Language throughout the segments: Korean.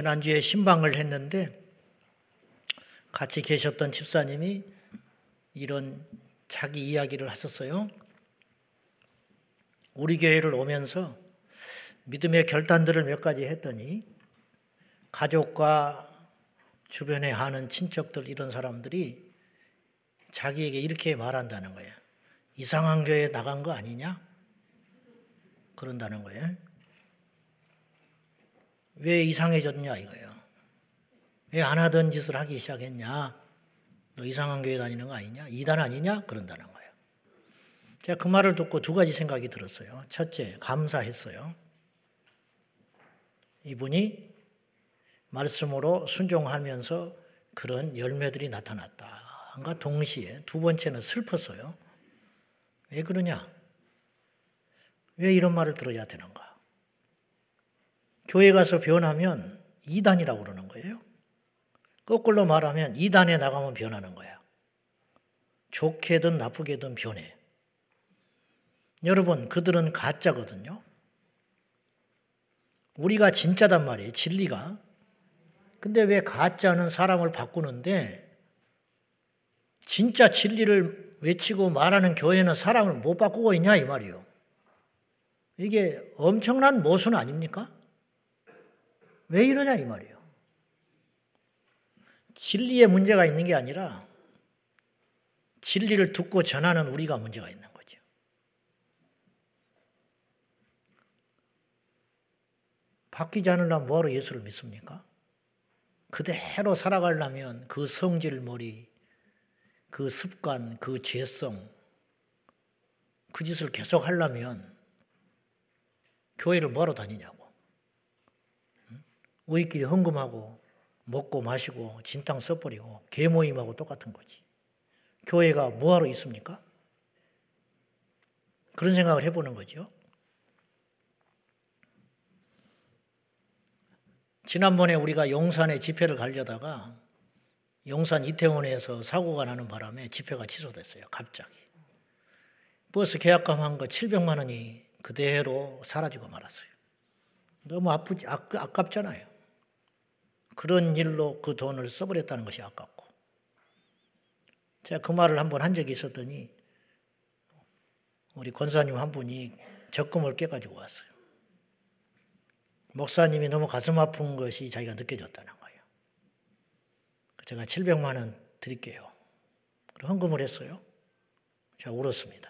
지난주에 신방을 했는데 같이 계셨던 집사님이 이런 자기 이야기를 하셨어요. 우리 교회를 오면서 믿음의 결단들을 몇 가지 했더니 가족과 주변에 하는 친척들 이런 사람들이 자기에게 이렇게 말한다는 거예요. 이상한 교회 나간 거 아니냐? 그런다는 거예요. 왜 이상해졌냐 이거예요. 왜 안 하던 짓을 하기 시작했냐? 너 이상한 교회 다니는 거 아니냐? 이단 아니냐? 그런다는 거예요. 제가 그 말을 듣고 두 가지 생각이 들었어요. 첫째, 감사했어요. 이분이 말씀으로 순종하면서 그런 열매들이 나타났다. 과 동시에 두 번째는 슬펐어요. 왜 그러냐? 왜 이런 말을 들어야 되는가? 교회 가서 변하면 이단이라고 그러는 거예요. 거꾸로 말하면 이단에 나가면 변하는 거야. 좋게든 나쁘게든 변해. 여러분, 그들은 가짜거든요. 우리가 진짜단 말이에요, 진리가. 근데 왜 가짜는 사람을 바꾸는데, 진짜 진리를 외치고 말하는 교회는 사람을 못 바꾸고 있냐, 이 말이요. 이게 엄청난 모순 아닙니까? 왜 이러냐 이 말이에요. 진리에 문제가 있는 게 아니라 진리를 듣고 전하는 우리가 문제가 있는 거죠. 바뀌지 않으려면 뭐하러 예수를 믿습니까? 그대로 살아가려면 그 성질 머리, 그 습관, 그 죄성, 그 짓을 계속 하려면 교회를 뭐하러 다니냐고. 우리끼리 헌금하고 먹고 마시고 진탕 써버리고 개모임하고 똑같은 거지. 교회가 뭐하러 있습니까? 그런 생각을 해보는 거죠. 지난번에 우리가 용산에 집회를 가려다가 용산 이태원에서 사고가 나는 바람에 집회가 취소됐어요. 갑자기. 버스 계약금 한 거 700만 원이 그대로 사라지고 말았어요. 너무 아프지, 아깝잖아요. 그런 일로 그 돈을 써버렸다는 것이 아깝고. 제가 그 말을 한번 한 적이 있었더니 우리 권사님 한 분이 적금을 깨가지고 왔어요. 목사님이 너무 가슴 아픈 것이 자기가 느껴졌다는 거예요. 제가 700만 원 드릴게요. 헌금을 했어요. 제가 울었습니다.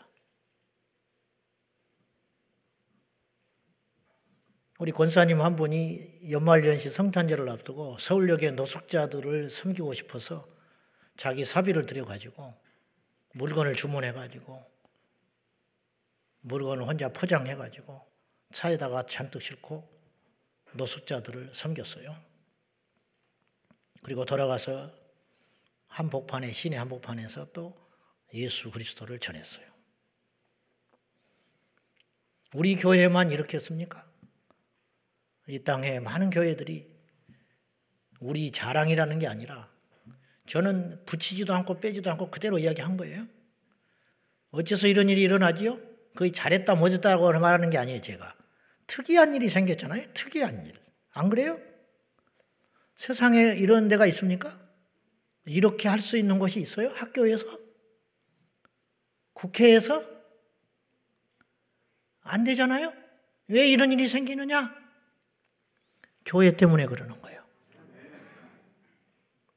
우리 권사님 한 분이 연말연시 성탄절을 앞두고 서울역의 노숙자들을 섬기고 싶어서 자기 사비를 들여가지고 물건을 주문해가지고 물건을 혼자 포장해가지고 차에다가 잔뜩 싣고 노숙자들을 섬겼어요. 그리고 돌아가서 한복판에 시내 한복판에서 또 예수 그리스도를 전했어요. 우리 교회만 이렇게 했습니까? 이 땅에 많은 교회들이 우리 자랑이라는 게 아니라 저는 붙이지도 않고 빼지도 않고 그대로 이야기한 거예요. 어째서 이런 일이 일어나지요? 거의 잘했다 못했다고 말하는 게 아니에요, 제가. 특이한 일이 생겼잖아요. 특이한 일. 안 그래요? 세상에 이런 데가 있습니까? 이렇게 할 수 있는 곳이 있어요? 학교에서? 국회에서? 안 되잖아요? 왜 이런 일이 생기느냐? 교회 때문에 그러는 거예요.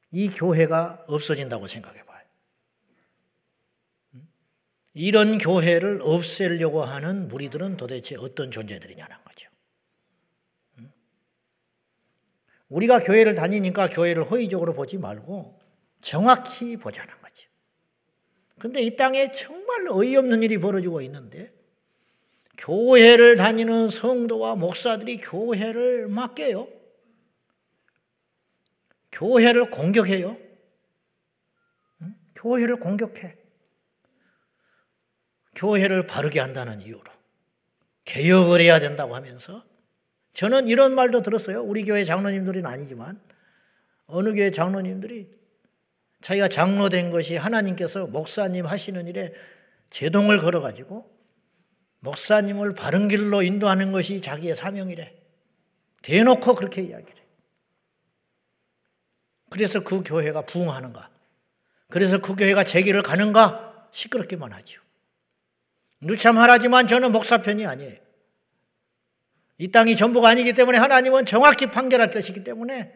이 교회가 없어진다고 생각해 봐요. 이런 교회를 없애려고 하는 무리들은 도대체 어떤 존재들이냐는 거죠. 우리가 교회를 다니니까 교회를 허위적으로 보지 말고 정확히 보자는 거죠. 근데 이 땅에 정말 어이없는 일이 벌어지고 있는데 교회를 다니는 성도와 목사들이 교회를 맡겨요. 교회를 공격해요. 교회를 공격해. 교회를 바르게 한다는 이유로. 개혁을 해야 된다고 하면서 저는 이런 말도 들었어요. 우리 교회 장로님들은 아니지만 어느 교회 장로님들이 자기가 장로된 것이 하나님께서 목사님 하시는 일에 제동을 걸어가지고 목사님을 바른 길로 인도하는 것이 자기의 사명이래. 대놓고 그렇게 이야기를 해. 그래서 그 교회가 부흥하는가? 그래서 그 교회가 제기를 가는가? 시끄럽기만 하죠. 누참하라지만 저는 목사 편이 아니에요. 이 땅이 전부가 아니기 때문에 하나님은 정확히 판결할 것이기 때문에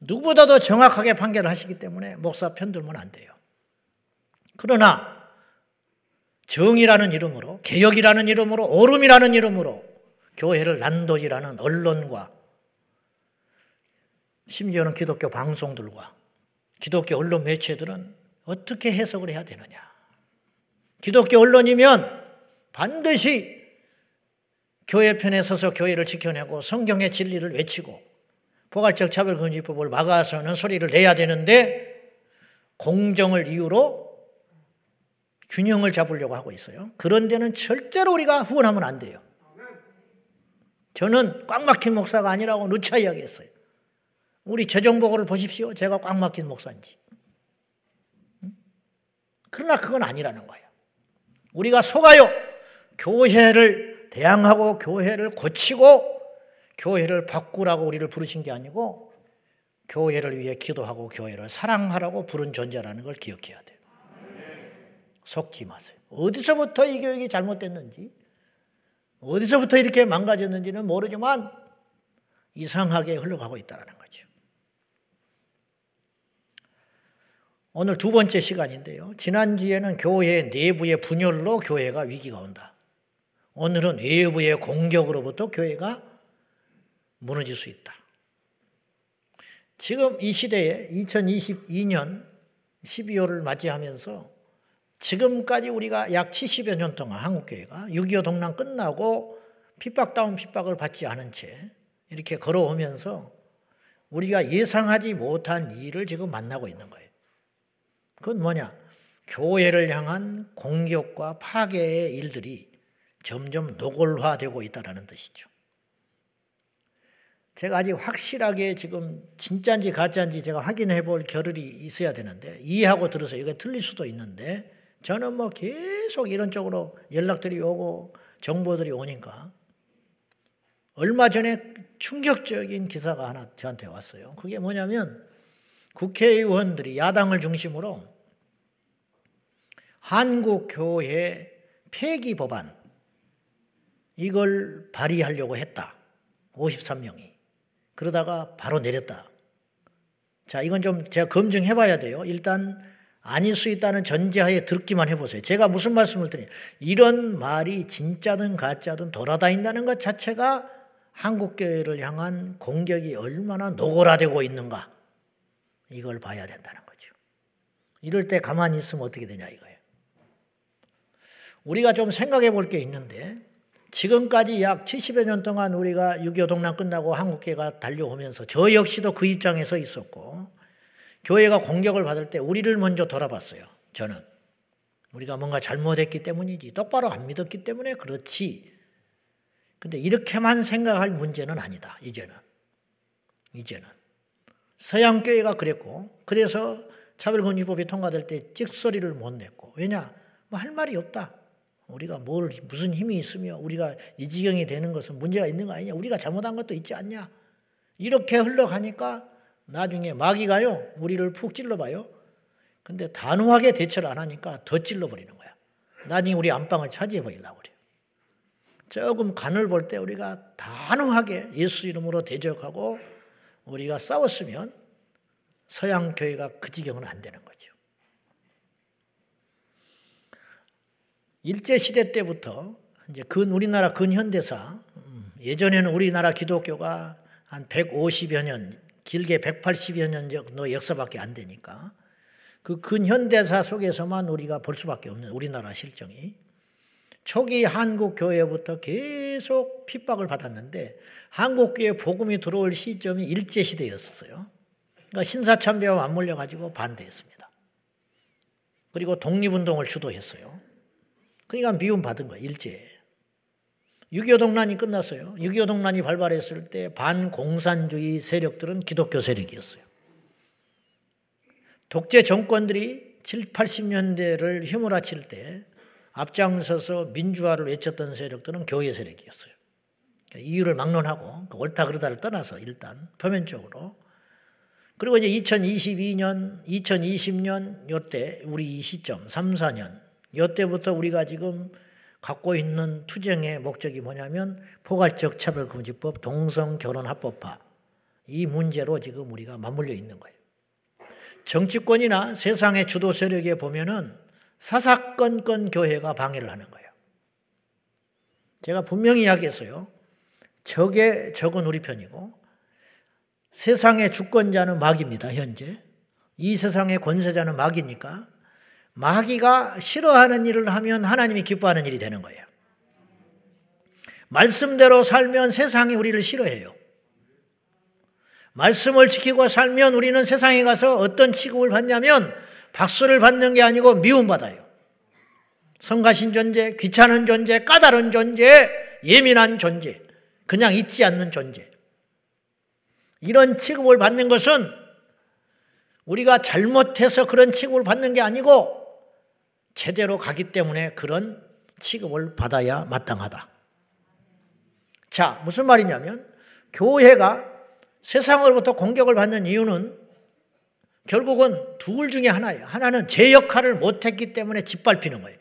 누구보다도 정확하게 판결을 하시기 때문에 목사 편들면 안 돼요. 그러나 정이라는 이름으로 개혁이라는 이름으로 오름이라는 이름으로 교회를 난도질하는 언론과 심지어는 기독교 방송들과 기독교 언론 매체들은 어떻게 해석을 해야 되느냐. 기독교 언론이면 반드시 교회 편에 서서 교회를 지켜내고 성경의 진리를 외치고 포괄적 차별금지법을 막아서는 소리를 내야 되는데 공정을 이유로 균형을 잡으려고 하고 있어요. 그런 데는 절대로 우리가 후원하면 안 돼요. 저는 꽉 막힌 목사가 아니라고 누차 이야기했어요. 우리 재정보고를 보십시오. 제가 꽉 막힌 목사인지. 그러나 그건 아니라는 거예요. 우리가 속아요. 교회를 대항하고 교회를 고치고 교회를 바꾸라고 우리를 부르신 게 아니고 교회를 위해 기도하고 교회를 사랑하라고 부른 존재라는 걸 기억해야 돼요. 속지 마세요. 어디서부터 이 교육이 잘못됐는지, 어디서부터 이렇게 망가졌는지는 모르지만 이상하게 흘러가고 있다는 거죠. 오늘 두 번째 시간인데요. 지난주에는 교회 내부의 분열로 교회가 위기가 온다. 오늘은 외부의 공격으로부터 교회가 무너질 수 있다. 지금 이 시대에 2022년 12월을 맞이하면서 지금까지 우리가 약 70여 년 동안 한국교회가 6.25 동란 끝나고 핍박다운 핍박을 받지 않은 채 이렇게 걸어오면서 우리가 예상하지 못한 일을 지금 만나고 있는 거예요. 그건 뭐냐? 교회를 향한 공격과 파괴의 일들이 점점 노골화되고 있다는 뜻이죠. 제가 아직 확실하게 지금 진짜인지 가짜인지 제가 확인해 볼 겨를이 있어야 되는데 이해하고 들어서 이게 틀릴 수도 있는데 저는 뭐 계속 이런 쪽으로 연락들이 오고 정보들이 오니까 얼마 전에 충격적인 기사가 하나 저한테 왔어요. 그게 뭐냐면 국회의원들이 야당을 중심으로 한국교회 폐기 법안 이걸 발의하려고 했다. 53명이. 그러다가 바로 내렸다. 자, 이건 좀 제가 검증해 봐야 돼요. 일단 아닐 수 있다는 전제하에 듣기만 해보세요. 제가 무슨 말씀을 드리냐. 이런 말이 진짜든 가짜든 돌아다닌다는 것 자체가 한국교회를 향한 공격이 얼마나 노골화되고 있는가. 이걸 봐야 된다는 거죠. 이럴 때 가만히 있으면 어떻게 되냐 이거예요. 우리가 좀 생각해 볼 게 있는데 지금까지 약 70여 년 동안 우리가 6.25 동란 끝나고 한국교회가 달려오면서 저 역시도 그 입장에 서 있었고 교회가 공격을 받을 때 우리를 먼저 돌아봤어요. 저는. 우리가 뭔가 잘못했기 때문이지. 똑바로 안 믿었기 때문에 그렇지. 근데 이렇게만 생각할 문제는 아니다. 이제는. 이제는. 서양교회가 그랬고, 그래서 차별금지법이 통과될 때 찍소리를 못 냈고. 왜냐? 뭐 할 말이 없다. 우리가 뭘, 무슨 힘이 있으며 우리가 이 지경이 되는 것은 문제가 있는 거 아니냐? 우리가 잘못한 것도 있지 않냐? 이렇게 흘러가니까 나중에 마귀가요, 우리를 푹 찔러봐요. 근데 단호하게 대처를 안 하니까 더 찔러버리는 거야. 나중에 우리 안방을 차지해버리려고 그래요. 조금 간을 볼 때 우리가 단호하게 예수 이름으로 대적하고 우리가 싸웠으면 서양 교회가 그 지경은 안 되는 거죠. 일제 시대 때부터 이제 근 우리나라 근현대사 음, 예전에는 우리나라 기독교가 한 150여 년 길게 180여 년 정도 역사밖에 안 되니까 그 근현대사 속에서만 우리가 볼 수밖에 없는 우리나라 실정이 초기 한국 교회부터 계속 핍박을 받았는데 한국 교회 복음이 들어올 시점이 일제 시대였어요. 그러니까 신사참배와 맞물려 가지고 반대했습니다. 그리고 독립운동을 주도했어요. 그러니까 미움 받은 거예요. 일제. 6.25 동란이 끝났어요. 6.25 동란이 발발했을 때 반공산주의 세력들은 기독교 세력이었어요. 독재 정권들이 7, 80년대를 휘몰아칠 때 앞장서서 민주화를 외쳤던 세력들은 교회 세력이었어요. 그러니까 이유를 막론하고 그 옳다 그르다를 떠나서 일단 표면적으로 그리고 이제 2022년, 2020년 요때 우리 이 시점 3, 4년 요때부터 우리가 지금 갖고 있는 투쟁의 목적이 뭐냐면 포괄적 차별금지법 동성 결혼 합법화 이 문제로 지금 우리가 맞물려 있는 거예요. 정치권이나 세상의 주도 세력에 보면은 사사건건 교회가 방해를 하는 거예요. 제가 분명히 이야기했어요. 적의 적은 우리 편이고 세상의 주권자는 마귀입니다, 현재. 이 세상의 권세자는 마귀니까 마귀가 싫어하는 일을 하면 하나님이 기뻐하는 일이 되는 거예요. 말씀대로 살면 세상이 우리를 싫어해요. 말씀을 지키고 살면 우리는 세상에 가서 어떤 취급을 받냐면 박수를 받는 게 아니고 미움받아요. 성가신 존재, 귀찮은 존재, 까다로운 존재, 예민한 존재, 그냥 잊지 않는 존재. 이런 취급을 받는 것은 우리가 잘못해서 그런 취급을 받는 게 아니고 제대로 가기 때문에 그런 취급을 받아야 마땅하다. 자, 무슨 말이냐면 교회가 세상으로부터 공격을 받는 이유는 결국은 둘 중에 하나예요. 하나는 제 역할을 못했기 때문에 짓밟히는 거예요.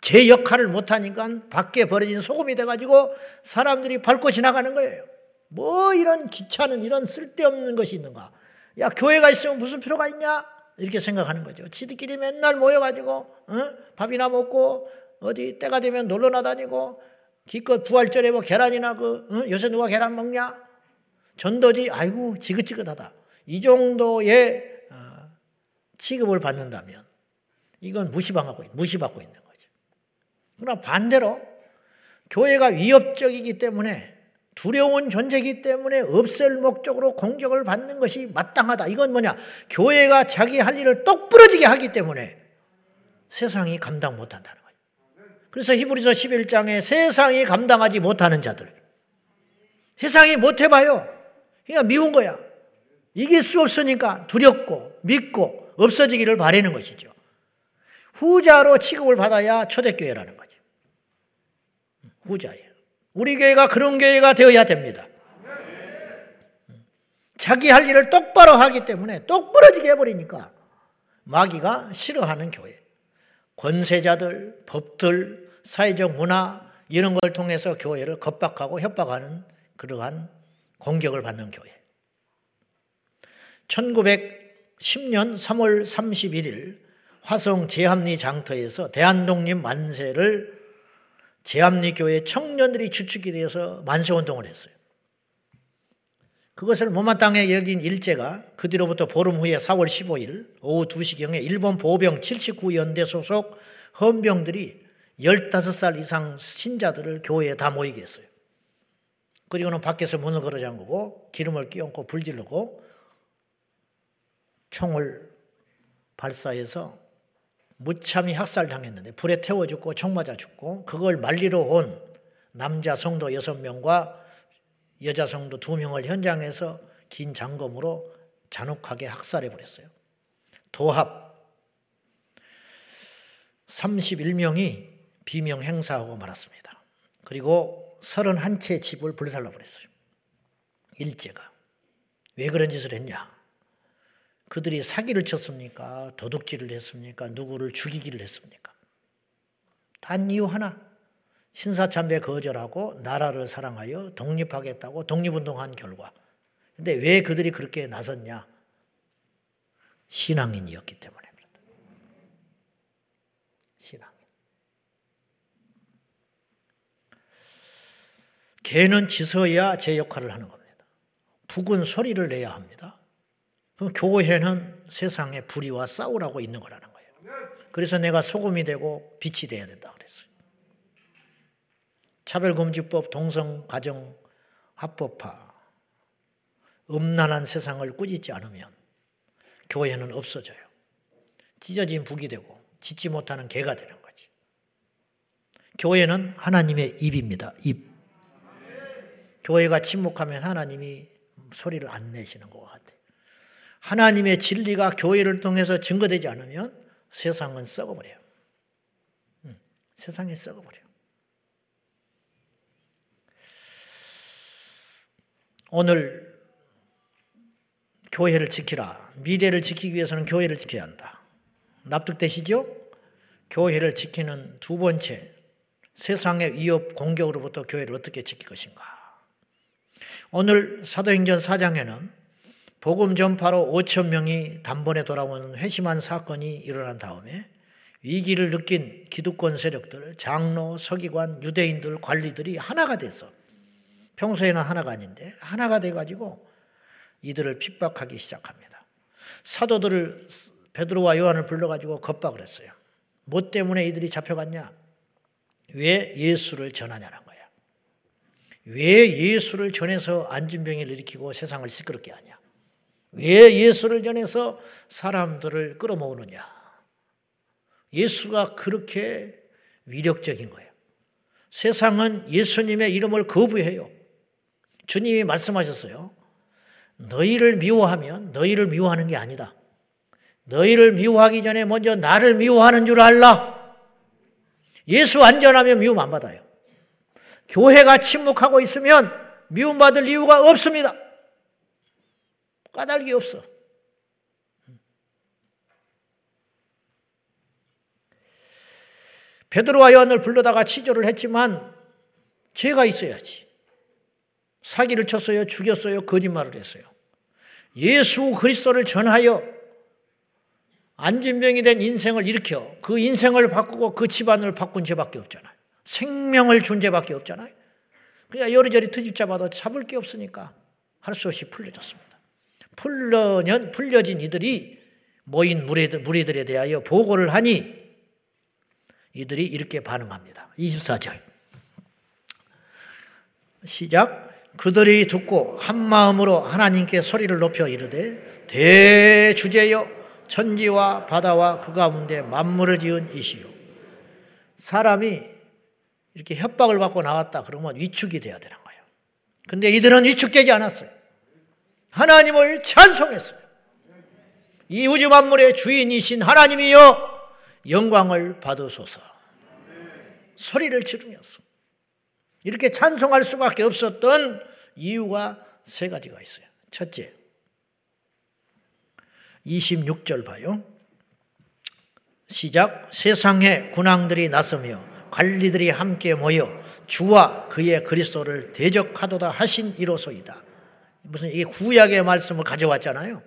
제 역할을 못하니까 밖에 버려진 소금이 돼가지고 사람들이 밟고 지나가는 거예요. 뭐 이런 귀찮은 이런 쓸데없는 것이 있는가. 야, 교회가 있으면 무슨 필요가 있냐? 이렇게 생각하는 거죠. 지들끼리 맨날 모여가지고, 어? 밥이나 먹고, 어디 때가 되면 놀러 나 다니고, 기껏 부활절에 뭐 계란이나 그, 어? 요새 누가 계란 먹냐? 전도지, 아이고, 지긋지긋하다. 이 정도의 어, 취급을 받는다면, 이건 무시받고, 무시받고 있는 거죠. 그러나 반대로, 교회가 위협적이기 때문에 두려운 존재이기 때문에 없앨 목적으로 공격을 받는 것이 마땅하다. 이건 뭐냐? 교회가 자기 할 일을 똑부러지게 하기 때문에 세상이 감당 못한다는 거예요. 그래서 히브리서 11장에 세상이 감당하지 못하는 자들. 세상이 못 해봐요. 그냥 미운 거야. 이길 수 없으니까 두렵고 믿고 없어지기를 바라는 것이죠. 후자로 취급을 받아야 초대교회라는 거죠. 후자예요. 우리 교회가 그런 교회가 되어야 됩니다. 자기 할 일을 똑바로 하기 때문에 똑부러지게 해버리니까 마귀가 싫어하는 교회. 권세자들, 법들, 사회적 문화 이런 걸 통해서 교회를 겁박하고 협박하는 그러한 공격을 받는 교회. 1910년 3월 31일 화성 제합리 장터에서 대한독립 만세를 제합리교회 청년들이 주축이 되어서 만세 운동을 했어요. 그것을 못마땅해 여긴 일제가 그 뒤로부터 보름 후에 4월 15일 오후 2시경에 일본 보병 79연대 소속 헌병들이 15살 이상 신자들을 교회에 다 모이게 했어요. 그리고는 밖에서 문을 걸어 잠그고 기름을 끼얹고 불질르고 총을 발사해서 무참히 학살당했는데 불에 태워 죽고 총 맞아 죽고 그걸 말리러 온 남자 성도 6명과 여자 성도 2명을 현장에서 긴 장검으로 잔혹하게 학살해 버렸어요. 도합 31명이 비명 행사하고 말았습니다. 그리고 31채 집을 불살라 버렸어요. 일제가. 왜 그런 짓을 했냐? 그들이 사기를 쳤습니까? 도둑질을 했습니까? 누구를 죽이기를 했습니까? 단 이유 하나. 신사참배 거절하고 나라를 사랑하여 독립하겠다고 독립운동한 결과. 근데 왜 그들이 그렇게 나섰냐? 신앙인이었기 때문에 그렇다. 신앙인. 개는 짖어야 제 역할을 하는 겁니다. 북은 소리를 내야 합니다. 교회는 세상의 불의와 싸우라고 있는 거라는 거예요. 그래서 내가 소금이 되고 빛이 돼야 된다 그랬어요. 차별금지법, 동성 가정 합법화, 음란한 세상을 꾸짖지 않으면 교회는 없어져요. 찢어진 북이 되고 짓지 못하는 개가 되는 거지. 교회는 하나님의 입입니다. 입. 교회가 침묵하면 하나님이 소리를 안 내시는 것 같아요. 하나님의 진리가 교회를 통해서 증거되지 않으면 세상은 썩어버려요. 응, 세상이 썩어버려요. 오늘 교회를 지키라. 미래를 지키기 위해서는 교회를 지켜야 한다. 납득되시죠? 교회를 지키는 두 번째, 세상의 위협, 공격으로부터 교회를 어떻게 지킬 것인가. 오늘 사도행전 4장에는 복음 전파로 5천 명이 단번에 돌아오는 회심한 사건이 일어난 다음에 위기를 느낀 기득권 세력들, 장로, 서기관, 유대인들, 관리들이 하나가 돼서 평소에는 하나가 아닌데 하나가 돼가지고 이들을 핍박하기 시작합니다. 사도들을 베드로와 요한을 불러가지고 겁박을 했어요. 뭐 때문에 이들이 잡혀갔냐? 왜 예수를 전하냐는 거야. 왜 예수를 전해서 안진병을 일으키고 세상을 시끄럽게 하냐? 왜 예수를 전해서 사람들을 끌어모으느냐? 예수가 그렇게 위력적인 거예요. 세상은 예수님의 이름을 거부해요. 주님이 말씀하셨어요. 너희를 미워하면 너희를 미워하는 게 아니다. 너희를 미워하기 전에 먼저 나를 미워하는 줄 알라. 예수 안전하면 미움 안 받아요. 교회가 침묵하고 있으면 미움받을 이유가 없습니다. 까닭이 없어. 베드로와 요한을 불러다가 치조를 했지만 죄가 있어야지. 사기를 쳤어요, 죽였어요, 거짓말을 했어요. 예수 그리스도를 전하여 안진병이 된 인생을 일으켜 그 인생을 바꾸고 그 집안을 바꾼 죄밖에 없잖아요. 생명을 준 죄밖에 없잖아요. 그러니까 여리저리 트집 잡아도 잡을 게 없으니까 할 수 없이 풀려졌습니다. 풀려년, 풀려진 이들이 모인 무리들, 무리들에 대하여 보고를 하니 이들이 이렇게 반응합니다. 24절. 시작. 그들이 듣고 한 마음으로 하나님께 소리를 높여 이르되 대주제여 천지와 바다와 그 가운데 만물을 지은 이시요. 사람이 이렇게 협박을 받고 나왔다 그러면 위축이 돼야 되는 거예요. 근데 이들은 위축되지 않았어요. 하나님을 찬송했어요. 이 우주 만물의 주인이신 하나님이여 영광을 받으소서. 소리를 지르면서 이렇게 찬송할 수밖에 없었던 이유가 세 가지가 있어요. 첫째, 26절 봐요. 시작. 세상의 군왕들이 나서며 관리들이 함께 모여 주와 그의 그리스도를 대적하도다 하신 이로소이다. 무슨 이게 구약의 말씀을 가져왔잖아요.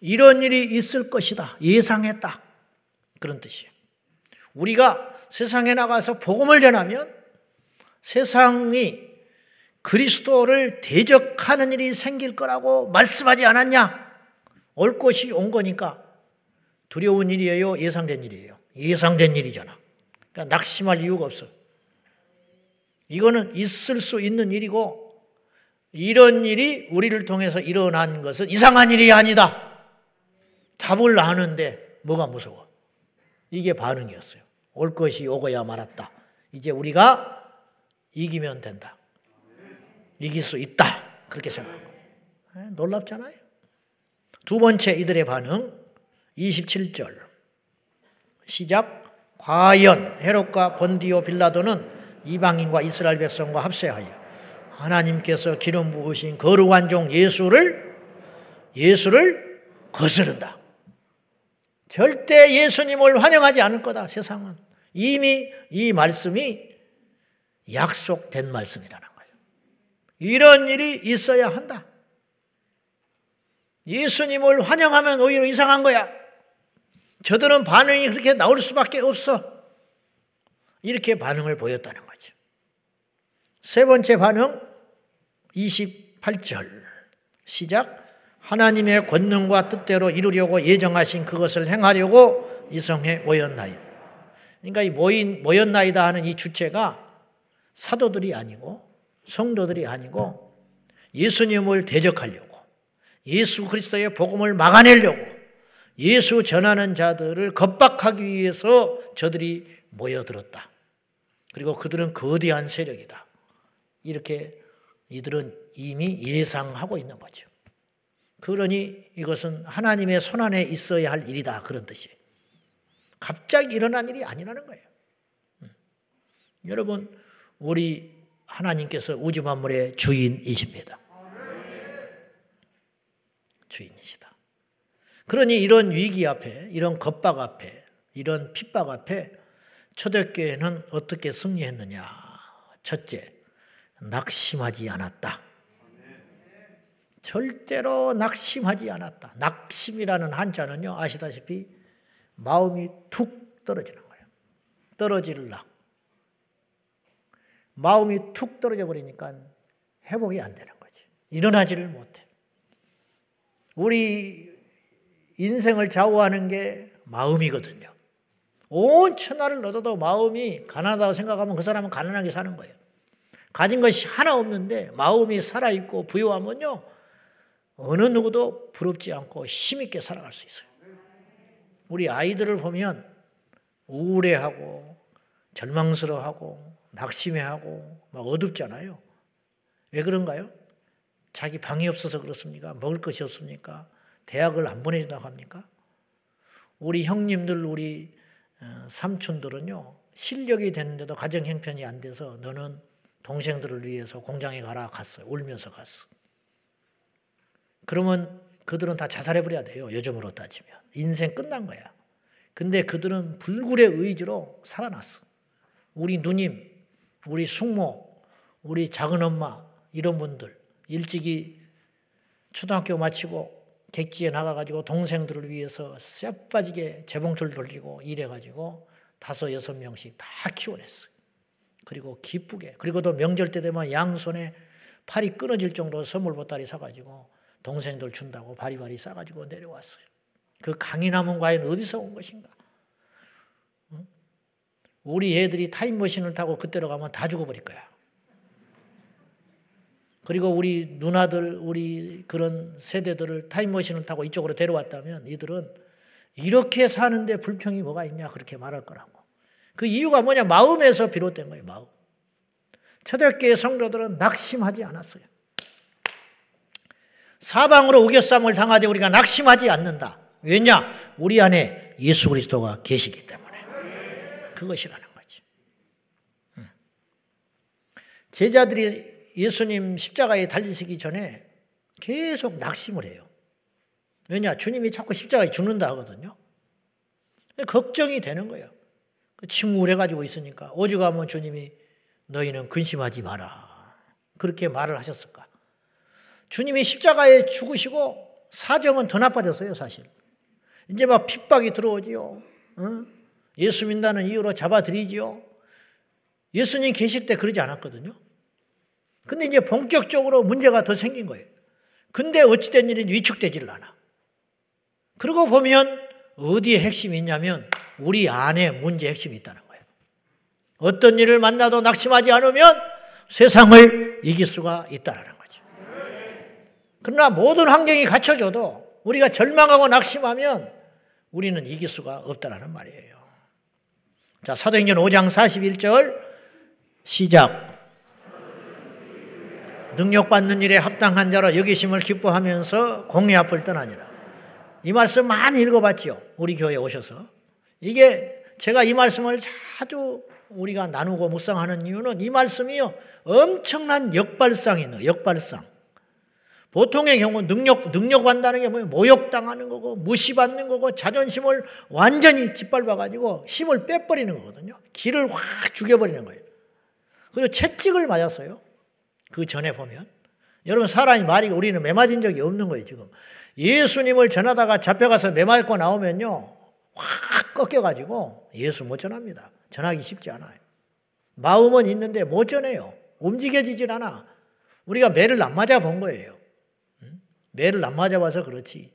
이런 일이 있을 것이다. 예상했다. 그런 뜻이에요. 우리가 세상에 나가서 복음을 전하면 세상이 그리스도를 대적하는 일이 생길 거라고 말씀하지 않았냐? 올 것이 온 거니까 두려운 일이에요? 예상된 일이에요? 예상된 일이잖아. 그러니까 낙심할 이유가 없어. 이거는 있을 수 있는 일이고 이런 일이 우리를 통해서 일어난 것은 이상한 일이 아니다. 답을 아는데 뭐가 무서워? 이게 반응이었어요. 올 것이 오고야 말았다. 이제 우리가 이기면 된다. 이길 수 있다. 그렇게 생각하고. 놀랍잖아요. 두 번째 이들의 반응 27절 시작 과연 헤롯과 본디오 빌라도는 이방인과 이스라엘 백성과 합세하여 하나님께서 기름 부으신 거룩한 종 예수를 예수를 거스른다. 절대 예수님을 환영하지 않을 거다. 세상은 이미 이 말씀이 약속된 말씀이라는 거예요. 이런 일이 있어야 한다. 예수님을 환영하면 오히려 이상한 거야. 저들은 반응이 그렇게 나올 수밖에 없어. 이렇게 반응을 보였다는 거죠. 세 번째 반응, 28절. 시작. 하나님의 권능과 뜻대로 이루려고 예정하신 그것을 행하려고 이성에 모였나이다. 그러니까 이 모인, 모였나이다 하는 이 주체가 사도들이 아니고 성도들이 아니고 예수님을 대적하려고 예수 그리스도의 복음을 막아내려고 예수 전하는 자들을 겁박하기 위해서 저들이 모여들었다. 그리고 그들은 거대한 세력이다. 이렇게 이들은 이미 예상하고 있는 거죠. 그러니 이것은 하나님의 손안에 있어야 할 일이다. 그런 뜻이에요. 갑자기 일어난 일이 아니라는 거예요. 음. 여러분, 우리 하나님께서 우주 만물의 주인이십니다. 주인이시다. 그러니 이런 위기 앞에, 이런 겁박 앞에, 이런 핍박 앞에 초대교회는 어떻게 승리했느냐? 첫째, 낙심하지 않았다. 절대로 낙심하지 않았다. 낙심이라는 한자는요, 아시다시피 마음이 툭 떨어지는 거예요. 떨어질 낙. 마음이 툭 떨어져 버리니까 회복이 안 되는 거지. 일어나지를 못해. 우리 인생을 좌우하는 게 마음이거든요. 온 천하를 얻어도 마음이 가난하다고 생각하면 그 사람은 가난하게 사는 거예요. 가진 것이 하나 없는데 마음이 살아있고 부유하면요. 어느 누구도 부럽지 않고 힘있게 살아갈 수 있어요. 우리 아이들을 보면 우울해하고 절망스러워하고 낙심해하고 막 어둡잖아요. 왜 그런가요? 자기 방이 없어서 그렇습니까? 먹을 것이 없습니까? 대학을 안 보내준다고 합니까? 우리 형님들, 우리 어, 삼촌들은요, 실력이 됐는데도 가정 형편이 안 돼서 너는 동생들을 위해서 공장에 가라 갔어요. 울면서 갔어. 그러면 그들은 다 자살해버려야 돼요. 요즘으로 따지면. 인생 끝난 거야. 근데 그들은 불굴의 의지로 살아났어. 우리 누님, 우리 숙모, 우리 작은 엄마, 이런 분들, 일찍이 초등학교 마치고 객지에 나가가지고 동생들을 위해서 쎄빠지게 재봉틀 돌리고 일해가지고 다섯, 여섯 명씩 다 키워냈어요. 그리고 기쁘게. 그리고 또 명절 때 되면 양손에 팔이 끊어질 정도로 선물 보따리 사가지고 동생들 준다고 바리바리 싸가지고 내려왔어요. 그 강인함은 과연 어디서 온 것인가? 우리 애들이 타임머신을 타고 그때로 가면 다 죽어버릴 거야. 그리고 우리 누나들, 우리 그런 세대들을 타임머신을 타고 이쪽으로 데려왔다면 이들은 이렇게 사는데 불평이 뭐가 있냐 그렇게 말할 거라고. 그 이유가 뭐냐 마음에서 비롯된 거예요. 마음. 초대교회 성도들은 낙심하지 않았어요. 사방으로 우겨쌈을 당하되 우리가 낙심하지 않는다. 왜냐? 우리 안에 예수 그리스도가 계시기 때문에. 그것이라는 거지. 제자들이 예수님 십자가에 달리시기 전에 계속 낙심을 해요. 왜냐? 주님이 자꾸 십자가에 죽는다 하거든요. 걱정이 되는 거예요. 그 침울해 가지고 있으니까. 오죽하면 주님이 너희는 근심하지 마라. 그렇게 말을 하셨을까? 주님이 십자가에 죽으시고 사정은 더 나빠졌어요, 사실. 이제 막 핍박이 들어오지요. 어? 예수 믿다는 이유로 잡아들이지요. 예수님 계실 때 그러지 않았거든요. 근데 이제 본격적으로 문제가 더 생긴 거예요. 근데 어찌된 일인지 위축되지를 않아. 그러고 보면 어디에 핵심이 있냐면 우리 안에 문제 핵심이 있다는 거예요. 어떤 일을 만나도 낙심하지 않으면 세상을 이길 수가 있다는 거죠. 그러나 모든 환경이 갖춰져도 우리가 절망하고 낙심하면 우리는 이길 수가 없다는 말이에요. 자, 사도행전 5장 41절 시작. 능력받는 일에 합당한 자로 여기심을 기뻐하면서 공의 앞을 떠나니라. 이 말씀 많이 읽어봤죠. 우리 교회에 오셔서. 이게 제가 이 말씀을 자주 우리가 나누고 묵상하는 이유는 이 말씀이요. 엄청난 역발상이에요. 역발상. 보통의 경우 능력, 능력 한다는 게 뭐예요? 모욕당하는 거고, 무시받는 거고, 자존심을 완전히 짓밟아가지고 힘을 빼버리는 거거든요. 길을 확 죽여버리는 거예요. 그리고 채찍을 맞았어요. 그 전에 보면. 여러분, 사람이 말이 우리는 매 맞은 적이 없는 거예요, 지금. 예수님을 전하다가 잡혀가서 매 맞고 나오면요. 확 꺾여가지고 예수 못 전합니다. 전하기 쉽지 않아요. 마음은 있는데 못 전해요. 움직여지질 않아. 우리가 매를 안 맞아 본 거예요. 매를 안 맞아 봐서 그렇지.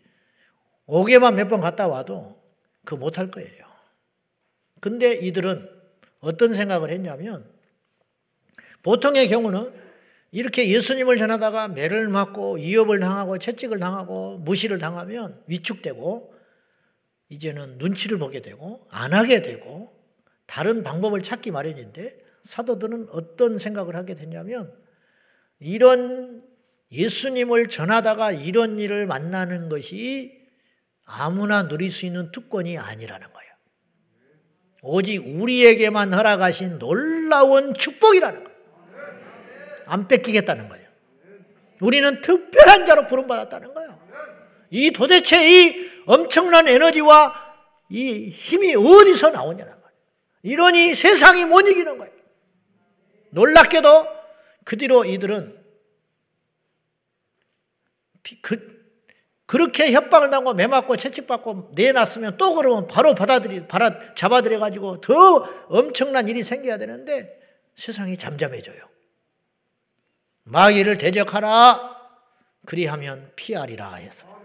옥에만 몇 번 갔다 와도 그 못 할 거예요. 근데 이들은 어떤 생각을 했냐면 보통의 경우는 이렇게 예수님을 전하다가 매를 맞고 위협을 당하고 채찍을 당하고 무시를 당하면 위축되고 이제는 눈치를 보게 되고 안 하게 되고 다른 방법을 찾기 마련인데 사도들은 어떤 생각을 하게 됐냐면 이런 예수님을 전하다가 이런 일을 만나는 것이 아무나 누릴 수 있는 특권이 아니라는 거예요. 오직 우리에게만 허락하신 놀라운 축복이라는 거예요. 안 뺏기겠다는 거예요. 우리는 특별한 자로 부름받았다는 거예요. 이 도대체 이 엄청난 에너지와 이 힘이 어디서 나오냐는 거예요. 이러니 세상이 못 이기는 거예요. 놀랍게도 그 뒤로 이들은 그, 그렇게 협박을 당하고 매맞고 채찍받고 내놨으면 또 그러면 바로 받아들이, 받아, 잡아들여가지고 더 엄청난 일이 생겨야 되는데 세상이 잠잠해져요. 마귀를 대적하라. 그리하면 피하리라 해서.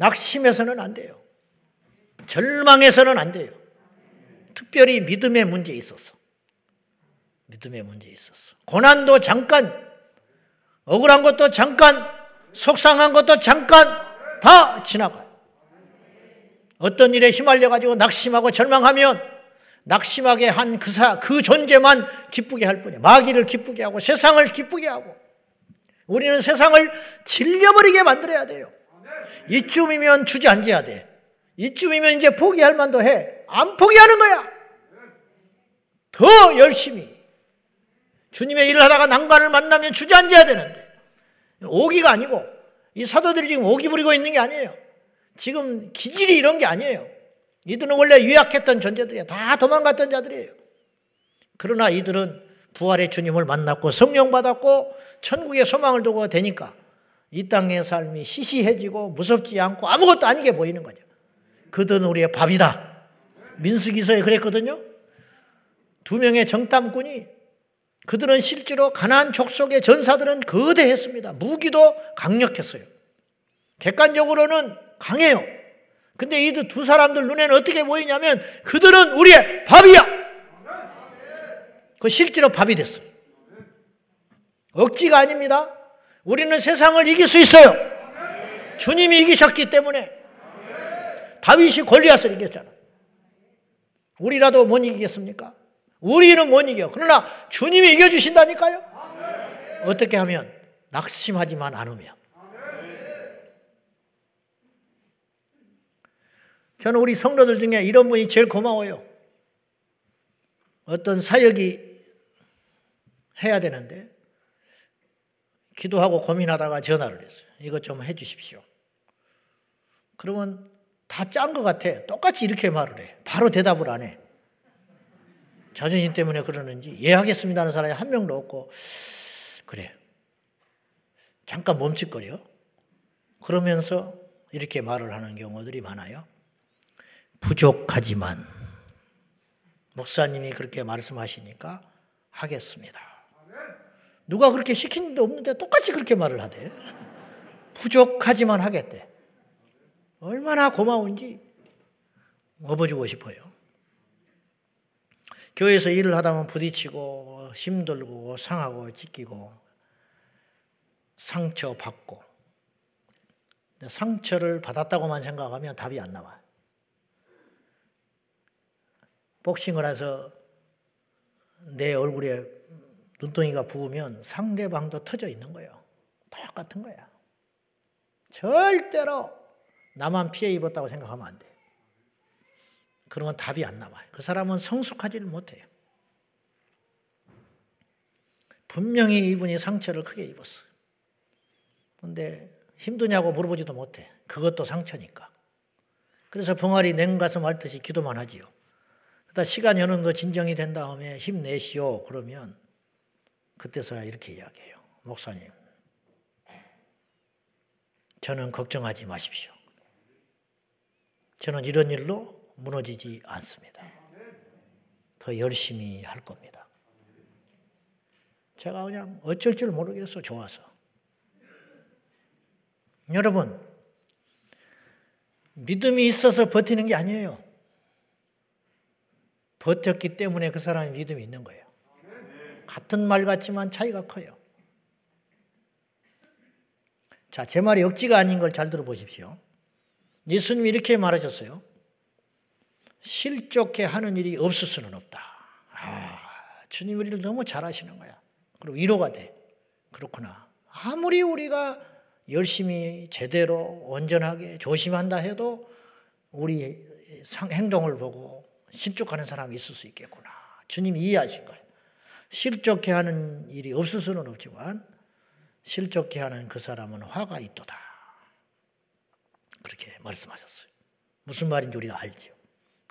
낙심해서는 안 돼요. 절망해서는 안 돼요. 특별히 믿음의 문제에 있어서. 믿음의 문제에 있어서. 고난도 잠깐, 억울한 것도 잠깐, 속상한 것도 잠깐 다 지나가요. 어떤 일에 휘말려가지고 낙심하고 절망하면 낙심하게 한 그 사, 그 존재만 기쁘게 할 뿐이에요. 마귀를 기쁘게 하고 세상을 기쁘게 하고 우리는 세상을 질려버리게 만들어야 돼요. 이쯤이면 주저앉아야 돼. 이쯤이면 이제 포기할 만도 해. 안 포기하는 거야. 더 열심히. 주님의 일을 하다가 난관을 만나면 주저앉아야 되는데. 오기가 아니고, 이 사도들이 지금 오기 부리고 있는 게 아니에요. 지금 기질이 이런 게 아니에요. 이들은 원래 유약했던 존재들이에요. 다 도망갔던 자들이에요. 그러나 이들은 부활의 주님을 만났고 성령 받았고 천국의 소망을 두고 되니까 이 땅의 삶이 시시해지고 무섭지 않고 아무것도 아니게 보이는 거죠. 그들은 우리의 밥이다. 민수기서에 그랬거든요. 두 명의 정탐꾼이 그들은 실제로 가나안 족속의 전사들은 거대했습니다. 무기도 강력했어요. 객관적으로는 강해요. 근데 이 두 사람들 눈에는 어떻게 보이냐면 그들은 우리의 밥이야. 그 실제로 밥이 됐어요. 억지가 아닙니다. 우리는 세상을 이길 수 있어요. 주님이 이기셨기 때문에 다윗이 골리앗을 이겼잖아. 우리라도 못 이기겠습니까? 우리는 못 이겨. 그러나 주님이 이겨 주신다니까요. 어떻게 하면 낙심하지만 않으면. 저는 우리 성도들 중에 이런 분이 제일 고마워요. 어떤 사역이 해야 되는데 기도하고 고민하다가 전화를 했어요. 이것 좀 해주십시오. 그러면 다 짠 것 같아. 똑같이 이렇게 말을 해. 바로 대답을 안 해. 자존심 때문에 그러는지 예 하겠습니다 하는 사람이 한 명도 없고 그래. 잠깐 멈칫거려. 그러면서 이렇게 말을 하는 경우들이 많아요. 부족하지만 목사님이 그렇게 말씀하시니까 하겠습니다. 누가 그렇게 시킨 데 없는데 똑같이 그렇게 말을 하대. 부족하지만 하겠대. 얼마나 고마운지 업어주고 싶어요. 교회에서 일을 하다 보면 부딪히고 힘들고 상하고 찢기고 상처 받고 상처를 받았다고만 생각하면 답이 안 나와요. 복싱을 해서 내 얼굴에 눈덩이가 부으면 상대방도 터져 있는 거예요. 똑같은 거야. 절대로 나만 피해 입었다고 생각하면 안 돼. 그러면 답이 안 나와요. 그 사람은 성숙하지를 못해요. 분명히 이분이 상처를 크게 입었어요. 근데 힘드냐고 물어보지도 못해. 그것도 상처니까. 그래서 병아리 냉가슴 앓듯이 기도만 하지요. 그러다 시간이 어느 정도 진정이 된 다음에 힘내시오. 그러면 그때서야 이렇게 이야기해요. 목사님, 저는 걱정하지 마십시오. 저는 이런 일로 무너지지 않습니다. 더 열심히 할 겁니다. 제가 그냥 어쩔 줄 모르겠어, 좋아서. 여러분, 믿음이 있어서 버티는 게 아니에요. 버텼기 때문에 그 사람이 믿음이 있는 거예요. 같은 말 같지만 차이가 커요. 자, 제 말이 억지가 아닌 걸 잘 들어보십시오. 예수님이 이렇게 말하셨어요. 실족해 하는 일이 없을 수는 없다. 아, 주님 우리를 너무 잘 아시는 거야. 그리고 위로가 돼. 그렇구나. 아무리 우리가 열심히 제대로 온전하게 조심한다 해도 우리 행동을 보고 실족하는 사람이 있을 수 있겠구나. 주님이 이해하신 거예요. 실족해 하는 일이 없을 수는 없지만 실족케 하는 그 사람은 화가 있도다. 그렇게 말씀하셨어요. 무슨 말인지 우리가 알죠.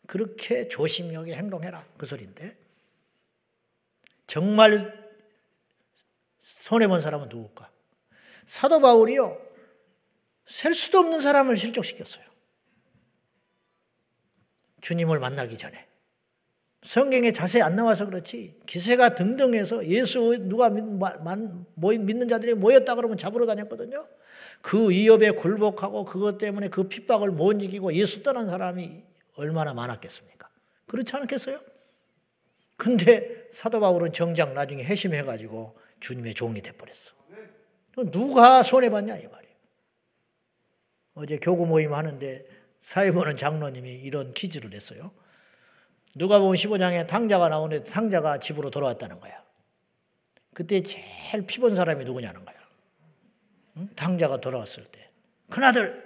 그렇게 조심력에 행동해라. 그 소리인데. 정말 손해본 사람은 누굴까? 사도 바울이요. 셀 수도 없는 사람을 실족시켰어요. 주님을 만나기 전에. 성경에 자세히 안 나와서 그렇지 기세가 등등해서 예수 누가 믿 는 자들이 모였다 그러면 잡으러 다녔거든요. 그 위협에 굴복하고 그것 때문에 그 핍박을 못 이기고 예수 떠난 사람이 얼마나 많았겠습니까? 그렇지 않겠어요? 근데 사도 바울은 정작 나중에 회심해가지고 주님의 종이 돼버렸어. 누가 손해봤냐 이 말이에요. 어제 교구 모임 하는데 사회 보는 장로님이 이런 퀴즈를 냈어요. 누가 보면 15장에 탕자가 나오는데 탕자가 집으로 돌아왔다는 거야. 그때 제일 피본 사람이 누구냐는 거야. 응? 탕자가 돌아왔을 때. 큰아들,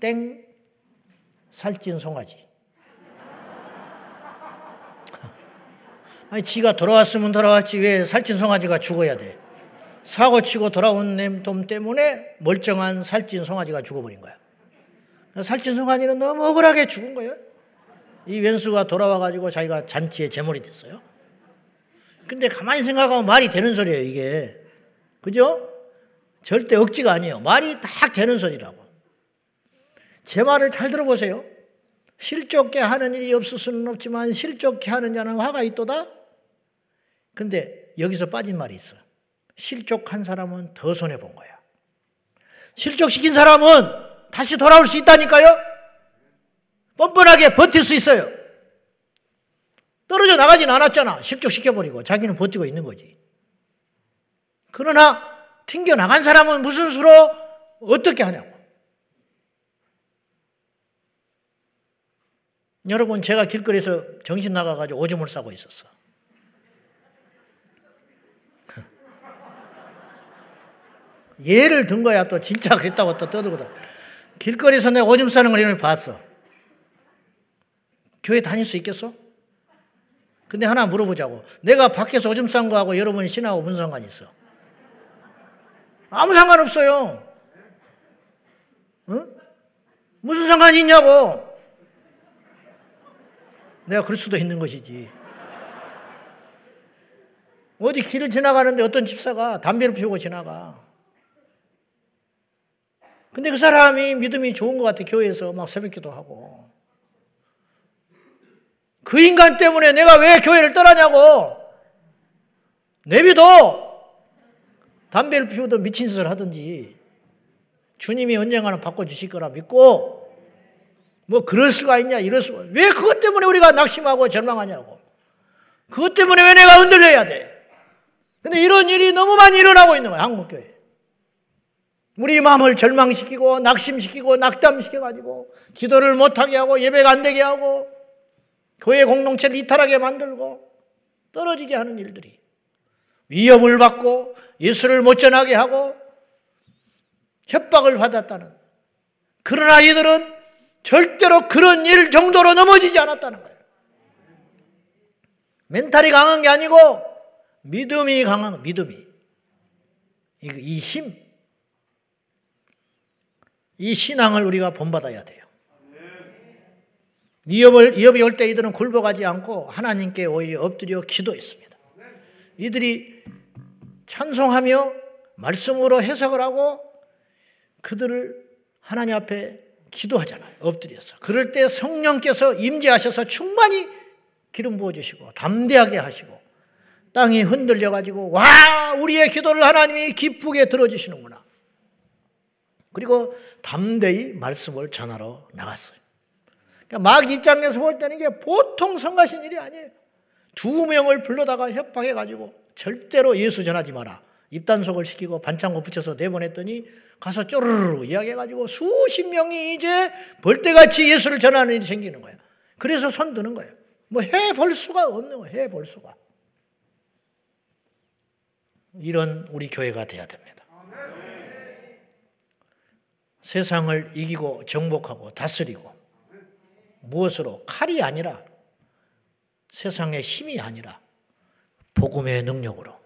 땡, 살찐 송아지. 아니, 지가 돌아왔으면 돌아왔지. 왜 살찐 송아지가 죽어야 돼? 사고 치고 돌아온 놈 때문에 멀쩡한 살찐 송아지가 죽어버린 거야. 살찐 송아지는 너무 억울하게 죽은 거예요. 이 왼수가 돌아와가지고 자기가 잔치의 제물이 됐어요. 근데 가만히 생각하면 말이 되는 소리예요, 이게. 그죠? 절대 억지가 아니에요. 말이 딱 되는 소리라고. 제 말을 잘 들어보세요. 실족게 하는 일이 없을 수는 없지만 실족게 하는 자는 화가 있도다. 근데 여기서 빠진 말이 있어. 실족한 사람은 더 손해 본 거야. 실족시킨 사람은 다시 돌아올 수 있다니까요. 뻔뻔하게 버틸 수 있어요. 떨어져 나가진 않았잖아. 실족시켜버리고 자기는 버티고 있는 거지. 그러나 튕겨 나간 사람은 무슨 수로 어떻게 하냐고. 여러분 제가 길거리에서 정신 나가가지고 오줌을 싸고 있었어. 예를 든 거야 또 진짜 그랬다고 또 떠들거든. 길거리에서 내가 오줌 싸는 걸 이런 봤어. 교회 다닐 수 있겠어? 근데 하나 물어보자고. 내가 밖에서 오줌 싼 거하고 여러분이 신하고 무슨 상관이 있어? 아무 상관 없어요. 응? 무슨 상관이 있냐고. 내가 그럴 수도 있는 것이지. 어디 길을 지나가는데 어떤 집사가 담배를 피우고 지나가. 근데 그 사람이 믿음이 좋은 것 같아. 교회에서 막 새벽 기도 하고. 그 인간 때문에 내가 왜 교회를 떠나냐고. 내비도 담배를 피우든 미친 짓을 하든지 주님이 언젠가는 바꿔주실 거라 믿고 뭐 그럴 수가 있냐 이럴 수가 왜 그것 때문에 우리가 낙심하고 절망하냐고. 그것 때문에 왜 내가 흔들려야 돼? 근데 이런 일이 너무 많이 일어나고 있는 거야 한국교회. 우리 마음을 절망시키고 낙심시키고 낙담시켜가지고 기도를 못하게 하고 예배가 안 되게 하고 교회 공동체를 이탈하게 만들고 떨어지게 하는 일들이 위협을 받고 예수를 못 전하게 하고 협박을 받았다는 그러나 이들은 절대로 그런 일 정도로 넘어지지 않았다는 거예요. 멘탈이 강한 게 아니고 믿음이 강한 믿음이 이 힘, 이 신앙을 우리가 본받아야 돼요. 위협을, 위협이 올 때 이들은 굴복하지 않고 하나님께 오히려 엎드려 기도했습니다. 이들이 찬송하며 말씀으로 해석을 하고 그들을 하나님 앞에 기도하잖아요. 엎드려서. 그럴 때 성령께서 임재하셔서 충만히 기름 부어 주시고 담대하게 하시고 땅이 흔들려 가지고 와 우리의 기도를 하나님이 기쁘게 들어 주시는구나. 그리고 담대히 말씀을 전하러 나갔어요. 그러니까 막 입장에서 볼 때는 이게 보통 성가신 일이 아니에요. 두 명을 불러다가 협박해 가지고 절대로 예수 전하지 마라. 입단속을 시키고 반창고 붙여서 내보냈더니 가서 쪼르르 이야기해가지고 수십 명이 이제 벌떼같이 예수를 전하는 일이 생기는 거야. 그래서 손 드는 거야. 뭐 해 볼 수가 없는 거야. 해 볼 수가. 이런 우리 교회가 돼야 됩니다. 세상을 이기고 정복하고 다스리고 무엇으로 칼이 아니라 세상의 힘이 아니라 복음의 능력으로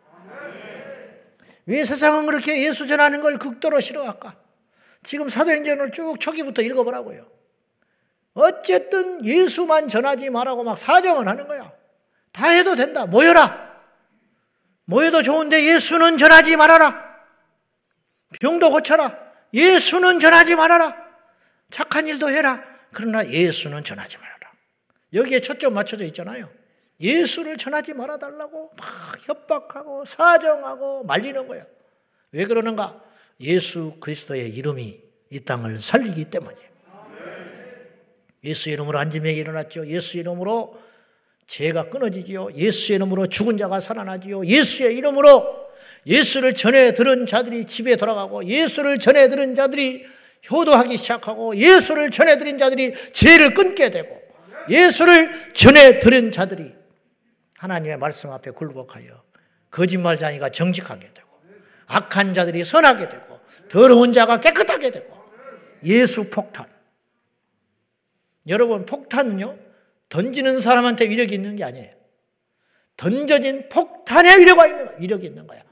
왜 세상은 그렇게 예수 전하는 걸 극도로 싫어할까? 지금 사도행전을 쭉 초기부터 읽어보라고요. 어쨌든 예수만 전하지 말라고 막 사정을 하는 거야. 다 해도 된다. 모여라. 모여도 좋은데 예수는 전하지 말아라. 병도 고쳐라. 예수는 전하지 말아라. 착한 일도 해라. 그러나 예수는 전하지 말아라. 여기에 초점 맞춰져 있잖아요. 예수를 전하지 말아달라고 막 협박하고 사정하고 말리는 거야. 왜 그러는가? 예수 그리스도의 이름이 이 땅을 살리기 때문이에요. 예수 이름으로 안짐에게 일어났죠. 예수 이름으로 죄가 끊어지지요. 예수 이름으로 죽은 자가 살아나지요. 예수의 이름으로 예수를 전해 들은 자들이 집에 돌아가고 예수를 전해 들은 자들이 효도하기 시작하고 예수를 전해 들은 자들이 죄를 끊게 되고 예수를 전해 들은 자들이 하나님의 말씀 앞에 굴복하여 거짓말자니가 정직하게 되고 악한 자들이 선하게 되고 더러운 자가 깨끗하게 되고 예수 폭탄. 여러분 폭탄은요 던지는 사람한테 위력이 있는 게 아니에요. 던져진 폭탄에 위력이 있는 거야. 위력이 있는 거야.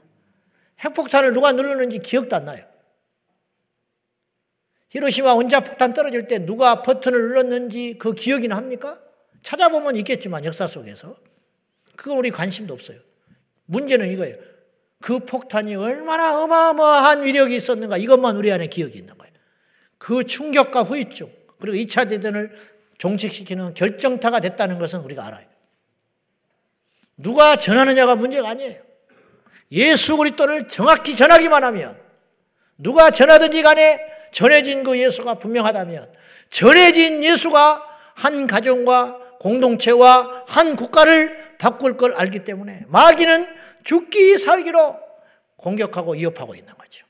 핵폭탄을 누가 누르는지 기억도 안 나요. 히로시마 원자 폭탄 떨어질 때 누가 버튼을 눌렀는지 그 기억이나 합니까? 찾아보면 있겠지만 역사 속에서 그거 우리 관심도 없어요. 문제는 이거예요. 그 폭탄이 얼마나 어마어마한 위력이 있었는가 이것만 우리 안에 기억이 있는 거예요. 그 충격과 후유증 그리고 2차 대전을 종식시키는 결정타가 됐다는 것은 우리가 알아요. 누가 전하느냐가 문제가 아니에요. 예수 그리스도를 정확히 전하기만 하면 누가 전하든지 간에 전해진 그 예수가 분명하다면 전해진 예수가 한 가정과 공동체와 한 국가를 바꿀 걸 알기 때문에 마귀는 죽기 살기로 공격하고 위협하고 있는 거죠.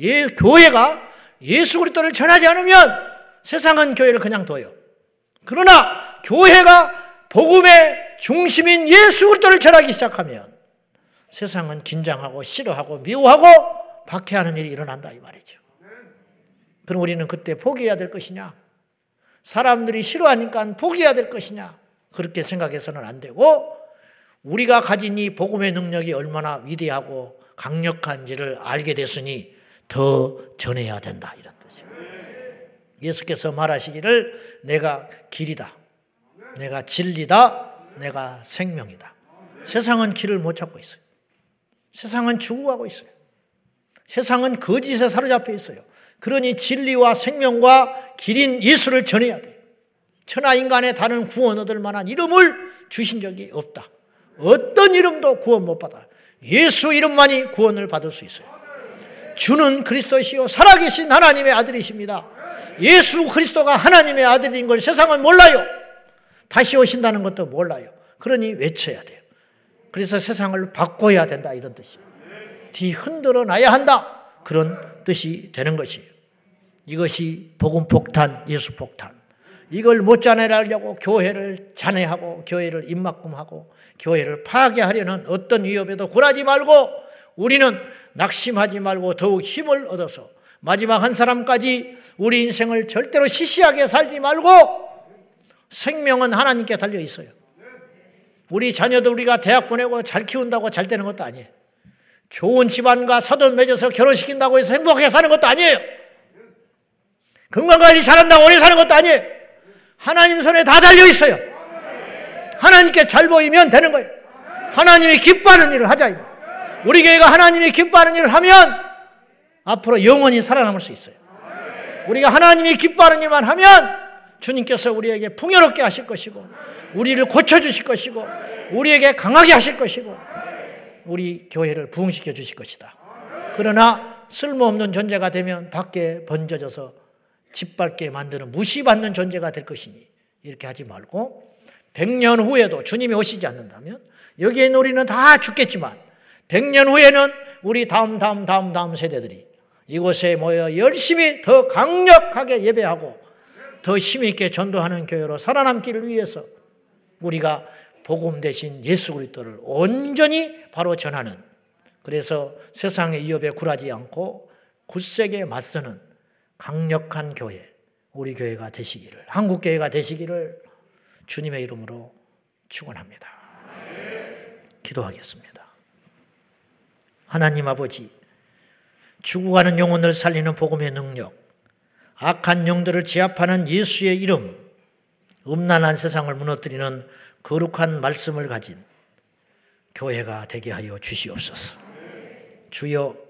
예, 교회가 예수 그리스도를 전하지 않으면 세상은 교회를 그냥 둬요. 그러나 교회가 복음의 중심인 예수 그리스도를 전하기 시작하면 세상은 긴장하고 싫어하고 미워하고 박해하는 일이 일어난다 이 말이죠. 그럼 우리는 그때 포기해야 될 것이냐? 사람들이 싫어하니까 포기해야 될 것이냐? 그렇게 생각해서는 안 되고 우리가 가진 이 복음의 능력이 얼마나 위대하고 강력한지를 알게 됐으니 더 전해야 된다 이런 뜻이에요. 예수께서 말하시기를 내가 길이다. 내가 진리다. 내가 생명이다. 세상은 길을 못 찾고 있어요. 세상은 죽어가고 있어요. 세상은 거짓에 사로잡혀 있어요. 그러니 진리와 생명과 길인 예수를 전해야 돼요. 천하 인간의 다른 구원 얻을 만한 이름을 주신 적이 없다. 어떤 이름도 구원 못 받아. 예수 이름만이 구원을 받을 수 있어요. 주는 그리스도시요 살아계신 하나님의 아들이십니다. 예수 그리스도가 하나님의 아들인 걸 세상은 몰라요. 다시 오신다는 것도 몰라요. 그러니 외쳐야 돼요. 그래서 세상을 바꿔야 된다 이런 뜻이에요. 뒤 흔들어 놔야 한다. 그런 뜻이 되는 것이에요. 이것이 복음 폭탄, 예수 폭탄. 이걸 못 자네하려고 교회를 잔해하고 교회를 입막음하고 교회를 파괴하려는 어떤 위협에도 굴하지 말고 우리는 낙심하지 말고 더욱 힘을 얻어서 마지막 한 사람까지 우리 인생을 절대로 시시하게 살지 말고 생명은 하나님께 달려 있어요. 우리 자녀도 우리가 대학 보내고 잘 키운다고 잘 되는 것도 아니에요. 좋은 집안과 사돈 맺어서 결혼시킨다고 해서 행복하게 사는 것도 아니에요. 건강관리 잘한다고 오래 사는 것도 아니에요. 하나님 손에 다 달려 있어요. 하나님께 잘 보이면 되는 거예요. 하나님이 기뻐하는 일을 하자. 우리 교회가 하나님이 기뻐하는 일을 하면 앞으로 영원히 살아남을 수 있어요. 우리가 하나님이 기뻐하는 일만 하면 주님께서 우리에게 풍요롭게 하실 것이고, 우리를 고쳐주실 것이고, 우리에게 강하게 하실 것이고, 우리 교회를 부흥시켜 주실 것이다. 그러나 쓸모없는 존재가 되면 밖에 번져져서 짓밟게 만드는 무시받는 존재가 될 것이니 이렇게 하지 말고 100년 후에도 주님이 오시지 않는다면 여기에 우리는 다 죽겠지만 100년 후에는 우리 다음 다음 다음 다음 세대들이 이곳에 모여 열심히 더 강력하게 예배하고 더 힘있게 전도하는 교회로 살아남기를 위해서 우리가 복음 대신 예수 그리스도를 온전히 바로 전하는 그래서 세상의 위협에 굴하지 않고 굳세게 맞서는 강력한 교회 우리 교회가 되시기를 한국 교회가 되시기를 주님의 이름으로 축원합니다. 기도하겠습니다. 하나님 아버지, 죽어가는 영혼을 살리는 복음의 능력, 악한 영들을 제압하는 예수의 이름, 음란한 세상을 무너뜨리는 거룩한 말씀을 가진 교회가 되게 하여 주시옵소서. 주여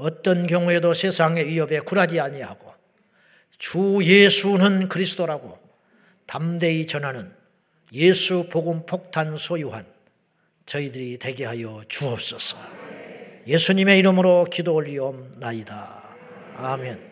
어떤 경우에도 세상의 위협에 굴하지 아니하고 주 예수는 그리스도라고 담대히 전하는 예수 복음 폭탄 소유한 저희들이 되게 하여 주옵소서. 예수님의 이름으로 기도 올리옵나이다. 아멘.